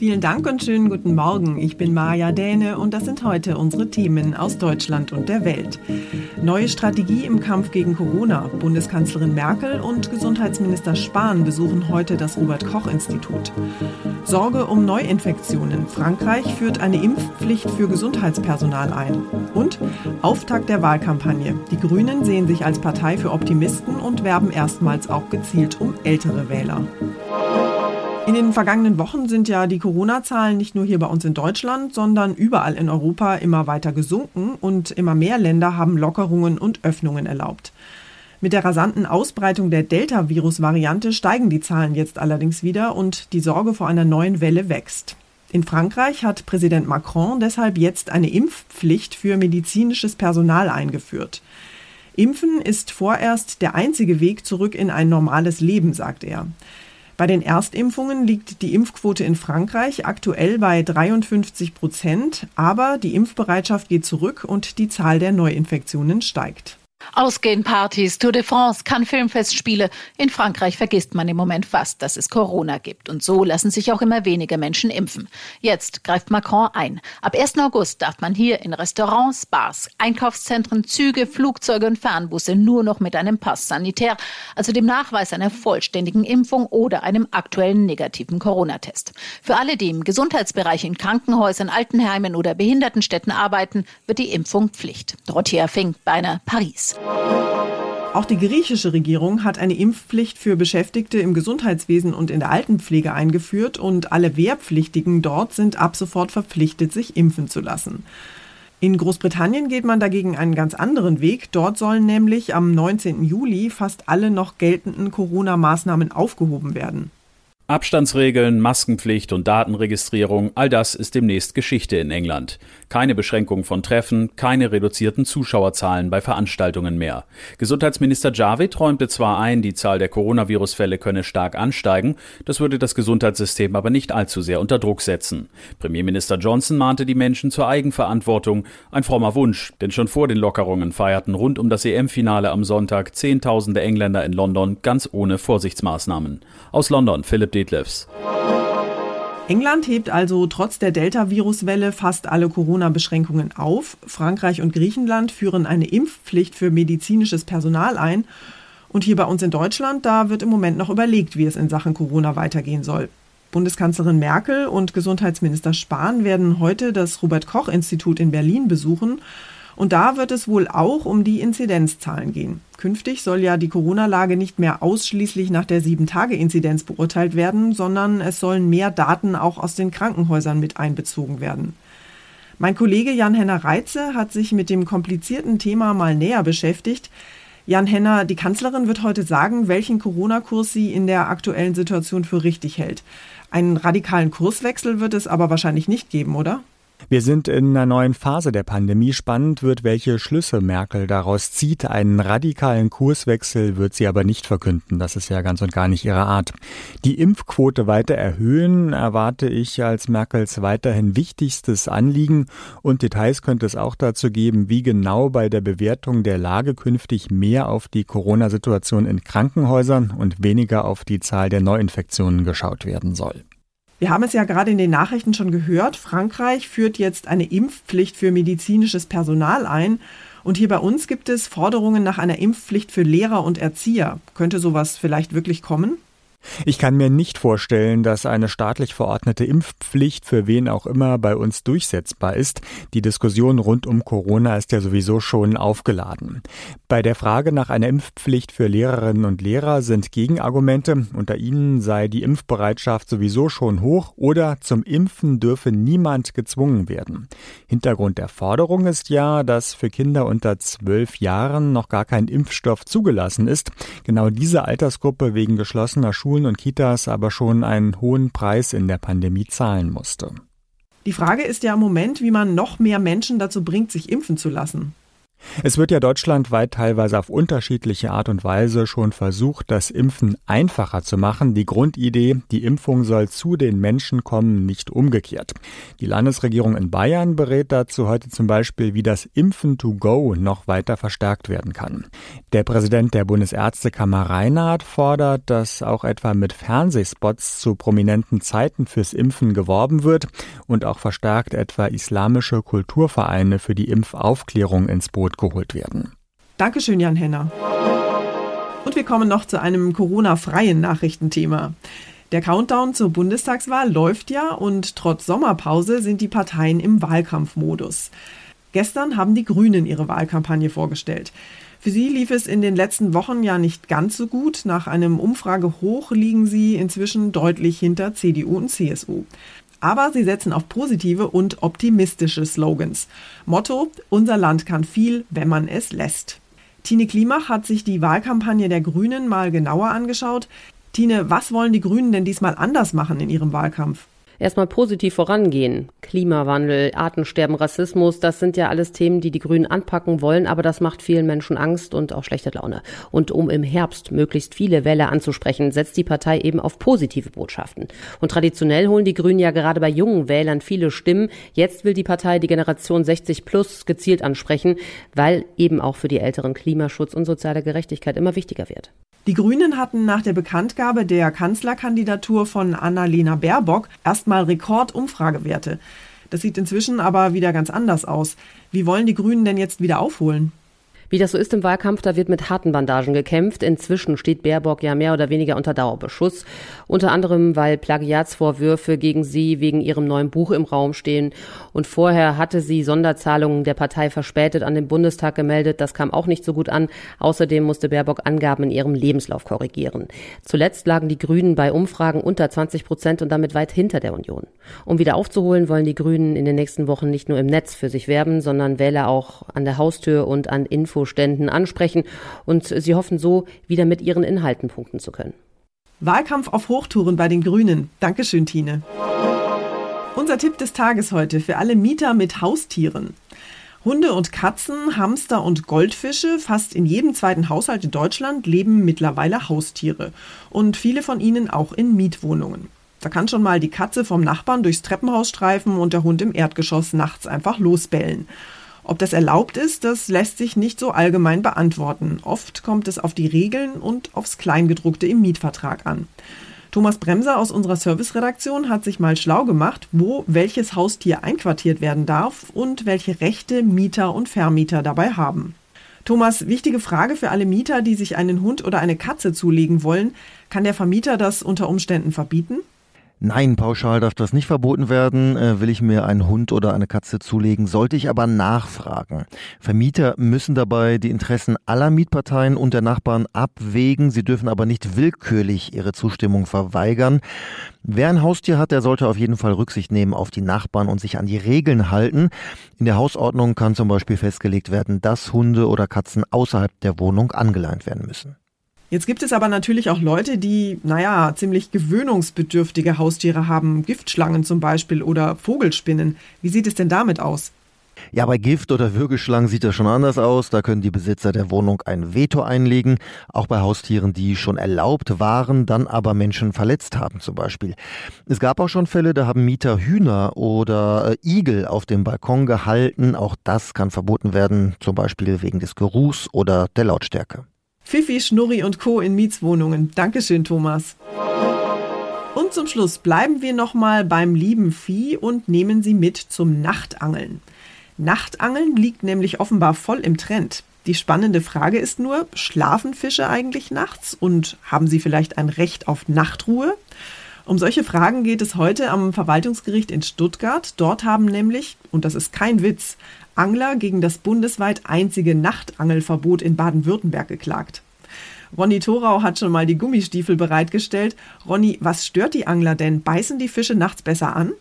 Vielen Dank und schönen guten Morgen. Ich bin Maja Däne und das sind heute unsere Themen aus Deutschland und der Welt. Neue Strategie im Kampf gegen Corona. Bundeskanzlerin Merkel und Gesundheitsminister Spahn besuchen heute das Robert Koch Institut. Sorge um Neuinfektionen. Frankreich führt eine Impfpflicht für Gesundheitspersonal ein. Und Auftakt der Wahlkampagne. Die Grünen sehen sich als Partei für Optimisten und werben erstmals auch gezielt um ältere Wähler. In den vergangenen Wochen sind ja die Corona-Zahlen nicht nur hier bei uns in Deutschland, sondern überall in Europa immer weiter gesunken und immer mehr Länder haben Lockerungen und Öffnungen erlaubt. Mit der rasanten Ausbreitung der Delta-Virus-Variante steigen die Zahlen jetzt allerdings wieder und die Sorge vor einer neuen Welle wächst. In Frankreich hat Präsident Macron deshalb jetzt eine Impfpflicht für medizinisches Personal eingeführt. Impfen ist vorerst der einzige Weg zurück in ein normales Leben, sagt er. Bei den Erstimpfungen liegt die Impfquote in Frankreich aktuell bei 53 Prozent, aber die Impfbereitschaft geht zurück und die Zahl der Neuinfektionen steigt. Ausgehen, Partys, Tour de France, Cannes Filmfestspiele. In Frankreich vergisst man im Moment fast, dass es Corona gibt. Und so lassen sich auch immer weniger Menschen impfen. Jetzt greift Macron ein. Ab 1. August darf man hier in Restaurants, Bars, Einkaufszentren, Züge, Flugzeuge und Fernbusse nur noch mit einem Pass sanitär, also dem Nachweis einer vollständigen Impfung oder einem aktuellen negativen Corona-Test. Für alle, die im Gesundheitsbereich in Krankenhäusern, Altenheimen oder Behindertenstätten arbeiten, wird die Impfung Pflicht. Dorothea Fink, Beiner, Paris. Auch die griechische Regierung hat eine Impfpflicht für Beschäftigte im Gesundheitswesen und in der Altenpflege eingeführt und alle Wehrpflichtigen dort sind ab sofort verpflichtet, sich impfen zu lassen. In Großbritannien geht man dagegen einen ganz anderen Weg. Dort sollen nämlich am 19. Juli fast alle noch geltenden Corona-Maßnahmen aufgehoben werden. Abstandsregeln, Maskenpflicht und Datenregistrierung, all das ist demnächst Geschichte in England. Keine Beschränkung von Treffen, keine reduzierten Zuschauerzahlen bei Veranstaltungen mehr. Gesundheitsminister Javid räumte zwar ein, die Zahl der Coronavirus-Fälle könne stark ansteigen, das würde das Gesundheitssystem aber nicht allzu sehr unter Druck setzen. Premierminister Johnson mahnte die Menschen zur Eigenverantwortung, ein frommer Wunsch, denn schon vor den Lockerungen feierten rund um das EM-Finale am Sonntag Zehntausende Engländer in London ganz ohne Vorsichtsmaßnahmen. Aus London Philipp Detlefs. England hebt also trotz der Delta-Virus-Welle fast alle Corona-Beschränkungen auf. Frankreich und Griechenland führen eine Impfpflicht für medizinisches Personal ein. Und hier bei uns in Deutschland, da wird im Moment noch überlegt, wie es in Sachen Corona weitergehen soll. Bundeskanzlerin Merkel und Gesundheitsminister Spahn werden heute das Robert Koch Institut in Berlin besuchen und da wird es wohl auch um die Inzidenzzahlen gehen. Künftig soll ja die Corona-Lage nicht mehr ausschließlich nach der 7-Tage-Inzidenz beurteilt werden, sondern es sollen mehr Daten auch aus den Krankenhäusern mit einbezogen werden. Mein Kollege Jan-Henner Reitze hat sich mit dem komplizierten Thema mal näher beschäftigt. Jan Henner, die Kanzlerin wird heute sagen, welchen Corona-Kurs sie in der aktuellen Situation für richtig hält. Einen radikalen Kurswechsel wird es aber wahrscheinlich nicht geben, oder? Wir sind in einer neuen Phase der Pandemie. Spannend wird, welche Schlüsse Merkel daraus zieht. Einen radikalen Kurswechsel wird sie aber nicht verkünden. Das ist ja ganz und gar nicht ihre Art. Die Impfquote weiter erhöhen erwarte ich als Merkels weiterhin wichtigstes Anliegen. Und Details könnte es auch dazu geben, wie genau bei der Bewertung der Lage künftig mehr auf die Corona-Situation in Krankenhäusern und weniger auf die Zahl der Neuinfektionen geschaut werden soll. Wir haben es ja gerade in den Nachrichten schon gehört. Frankreich führt jetzt eine Impfpflicht für medizinisches Personal ein. Und hier bei uns gibt es Forderungen nach einer Impfpflicht für Lehrer und Erzieher. Könnte sowas vielleicht wirklich kommen? Ich kann mir nicht vorstellen, dass eine staatlich verordnete Impfpflicht für wen auch immer bei uns durchsetzbar ist. Die Diskussion rund um Corona ist ja sowieso schon aufgeladen. Bei der Frage nach einer Impfpflicht für Lehrerinnen und Lehrer sind Gegenargumente. Unter ihnen sei die Impfbereitschaft sowieso schon hoch oder zum Impfen dürfe niemand gezwungen werden. Hintergrund der Forderung ist ja, dass für Kinder unter zwölf Jahren noch gar kein Impfstoff zugelassen ist. Genau diese Altersgruppe wegen geschlossener Schulen Schulen und Kitas aber schon einen hohen Preis in der Pandemie zahlen musste. Die Frage ist ja im Moment, wie man noch mehr Menschen dazu bringt, sich impfen zu lassen. Es wird ja deutschlandweit teilweise auf unterschiedliche Art und Weise schon versucht, das Impfen einfacher zu machen. Die Grundidee, die Impfung soll zu den Menschen kommen, nicht umgekehrt. Die Landesregierung in Bayern berät dazu heute zum Beispiel, wie das Impfen to go noch weiter verstärkt werden kann. Der Präsident der Bundesärztekammer Reinhardt fordert, dass auch etwa mit Fernsehspots zu prominenten Zeiten fürs Impfen geworben wird und auch verstärkt etwa islamische Kulturvereine für die Impfaufklärung ins Boot Boot geholt werden. Dankeschön, Jan Henner. Und wir kommen noch zu einem Corona-freien Nachrichtenthema. Der Countdown zur Bundestagswahl läuft ja und trotz Sommerpause sind die Parteien im Wahlkampfmodus. Gestern haben die Grünen ihre Wahlkampagne vorgestellt. Für sie lief es in den letzten Wochen ja nicht ganz so gut. Nach einem Umfragehoch liegen sie inzwischen deutlich hinter CDU und CSU. Aber sie setzen auf positive und optimistische Slogans. Motto, unser Land kann viel, wenn man es lässt. Tine Klimach hat sich die Wahlkampagne der Grünen mal genauer angeschaut. Tine, was wollen die Grünen denn diesmal anders machen in ihrem Wahlkampf? Erstmal positiv vorangehen. Klimawandel, Artensterben, Rassismus, das sind ja alles Themen, die die Grünen anpacken wollen, aber das macht vielen Menschen Angst und auch schlechte Laune. Und um im Herbst möglichst viele Wähler anzusprechen, setzt die Partei eben auf positive Botschaften. Und traditionell holen die Grünen ja gerade bei jungen Wählern viele Stimmen. Jetzt will die Partei die Generation 60 plus gezielt ansprechen, weil eben auch für die Älteren Klimaschutz und soziale Gerechtigkeit immer wichtiger wird. Die Grünen hatten nach der Bekanntgabe der Kanzlerkandidatur von Annalena Baerbock erstmal Rekordumfragewerte. Das sieht inzwischen aber wieder ganz anders aus. Wie wollen die Grünen denn jetzt wieder aufholen? Wie das so ist im Wahlkampf, da wird mit harten Bandagen gekämpft. Inzwischen steht Baerbock ja mehr oder weniger unter Dauerbeschuss. Unter anderem, weil Plagiatsvorwürfe gegen sie wegen ihrem neuen Buch im Raum stehen. Und vorher hatte sie Sonderzahlungen der Partei verspätet an den Bundestag gemeldet. Das kam auch nicht so gut an. Außerdem musste Baerbock Angaben in ihrem Lebenslauf korrigieren. Zuletzt lagen die Grünen bei Umfragen unter 20 Prozent und damit weit hinter der Union. Um wieder aufzuholen, wollen die Grünen in den nächsten Wochen nicht nur im Netz für sich werben, sondern Wähler auch an der Haustür und an Info Infoständen ansprechen und sie hoffen so, wieder mit ihren Inhalten punkten zu können. Wahlkampf auf Hochtouren bei den Grünen. Dankeschön, Tine. Unser Tipp des Tages heute für alle Mieter mit Haustieren. Hunde und Katzen, Hamster und Goldfische, fast in jedem zweiten Haushalt in Deutschland leben mittlerweile Haustiere. Und viele von ihnen auch in Mietwohnungen. Da kann schon mal die Katze vom Nachbarn durchs Treppenhaus streifen und der Hund im Erdgeschoss nachts einfach losbellen. Ob das erlaubt ist, das lässt sich nicht so allgemein beantworten. Oft kommt es auf die Regeln und aufs Kleingedruckte im Mietvertrag an. Thomas Bremser aus unserer Serviceredaktion hat sich mal schlau gemacht, wo welches Haustier einquartiert werden darf und welche Rechte Mieter und Vermieter dabei haben. Thomas, wichtige Frage für alle Mieter, die sich einen Hund oder eine Katze zulegen wollen. Kann der Vermieter das unter Umständen verbieten? Nein, pauschal darf das nicht verboten werden. Äh, will ich mir einen Hund oder eine Katze zulegen, sollte ich aber nachfragen. Vermieter müssen dabei die Interessen aller Mietparteien und der Nachbarn abwägen. Sie dürfen aber nicht willkürlich ihre Zustimmung verweigern. Wer ein Haustier hat, der sollte auf jeden Fall Rücksicht nehmen auf die Nachbarn und sich an die Regeln halten. In der Hausordnung kann zum Beispiel festgelegt werden, dass Hunde oder Katzen außerhalb der Wohnung angeleint werden müssen. Jetzt gibt es aber natürlich auch Leute, die, naja, ziemlich gewöhnungsbedürftige Haustiere haben, Giftschlangen zum Beispiel oder Vogelspinnen. Wie sieht es denn damit aus? Ja, bei Gift oder Würgeschlangen sieht das schon anders aus. Da können die Besitzer der Wohnung ein Veto einlegen. Auch bei Haustieren, die schon erlaubt waren, dann aber Menschen verletzt haben zum Beispiel. Es gab auch schon Fälle, da haben Mieter Hühner oder äh, Igel auf dem Balkon gehalten. Auch das kann verboten werden, zum Beispiel wegen des Geruchs oder der Lautstärke. Fifi, Schnurri und Co. in Mietswohnungen. Dankeschön, Thomas. Und zum Schluss bleiben wir nochmal beim lieben Vieh und nehmen Sie mit zum Nachtangeln. Nachtangeln liegt nämlich offenbar voll im Trend. Die spannende Frage ist nur, schlafen Fische eigentlich nachts und haben sie vielleicht ein Recht auf Nachtruhe? Um solche Fragen geht es heute am Verwaltungsgericht in Stuttgart. Dort haben nämlich, und das ist kein Witz, Angler gegen das bundesweit einzige Nachtangelverbot in Baden-Württemberg geklagt. Ronny Thorau hat schon mal die Gummistiefel bereitgestellt. Ronny, was stört die Angler denn? Beißen die Fische nachts besser an?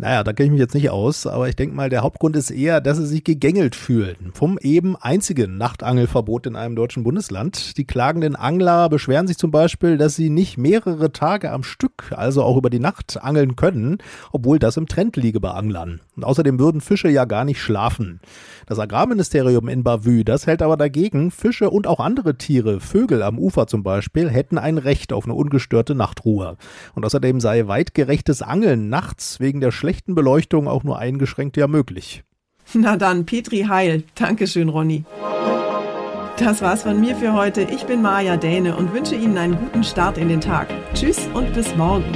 Naja, da kenne ich mich jetzt nicht aus, aber ich denke mal, der Hauptgrund ist eher, dass sie sich gegängelt fühlen. Vom eben einzigen Nachtangelverbot in einem deutschen Bundesland. Die klagenden Angler beschweren sich zum Beispiel, dass sie nicht mehrere Tage am Stück, also auch über die Nacht, angeln können, obwohl das im Trend liege bei Anglern. Und außerdem würden Fische ja gar nicht schlafen. Das Agrarministerium in Bavü, das hält aber dagegen, Fische und auch andere Tiere, Vögel am Ufer zum Beispiel, hätten ein Recht auf eine ungestörte Nachtruhe. Und außerdem sei weitgerechtes Angeln nachts wegen der schlechten Beleuchtung auch nur eingeschränkt ja möglich. Na dann, Petri Heil. Dankeschön, Ronny. Das war's von mir für heute. Ich bin Maja Däne und wünsche Ihnen einen guten Start in den Tag. Tschüss und bis morgen.